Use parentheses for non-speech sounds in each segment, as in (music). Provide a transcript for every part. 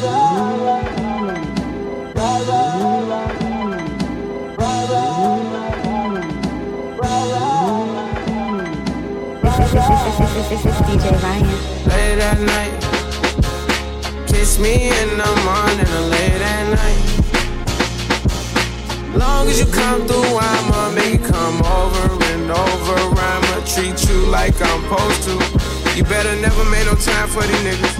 (laughs) DJ Ryan. Late at night, kiss me in the morning or late at night. Long as you come through, I'ma make come over and over. I'ma treat you like I'm supposed to. You better never make no time for these niggas.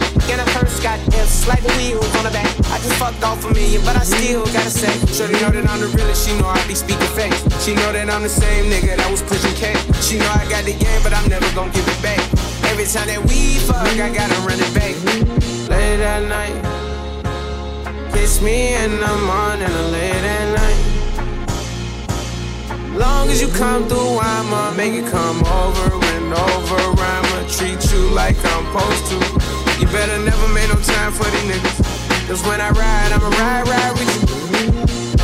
F's, like the wheels on the back. I just fucked off a million, but I still gotta say. Shorty know that I'm the realest, she know I be speaking fake. She know that I'm the same nigga that was pushing K. She know I got the game, but I'm never gonna give it back. Every time that we fuck, I gotta run it back. Late at night, kiss me in the morning or late at night. Long as you come through, I'ma make it come over and over. I'ma treat you like I'm supposed to. You better never make time for these niggas. Cause when I ride, I'ma ride, ride with you.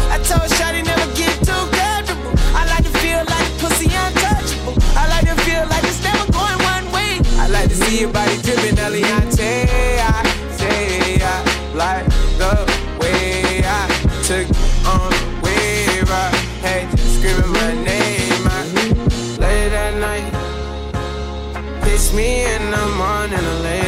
I told Shotty never get too comfortable. I like to feel like pussy untouchable. I like to feel like it's never going one way. I like to see your body dripping, Eliante. I say I like the way I took on the wave. I had you screaming my name. I late at night. Kiss me in the morning late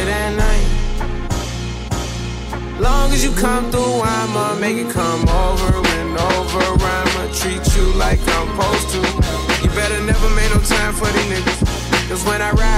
Long as you come through, I'ma make it come over and over. I'ma treat you like I'm supposed to. You better never make no time for these niggas. Cause when I ride,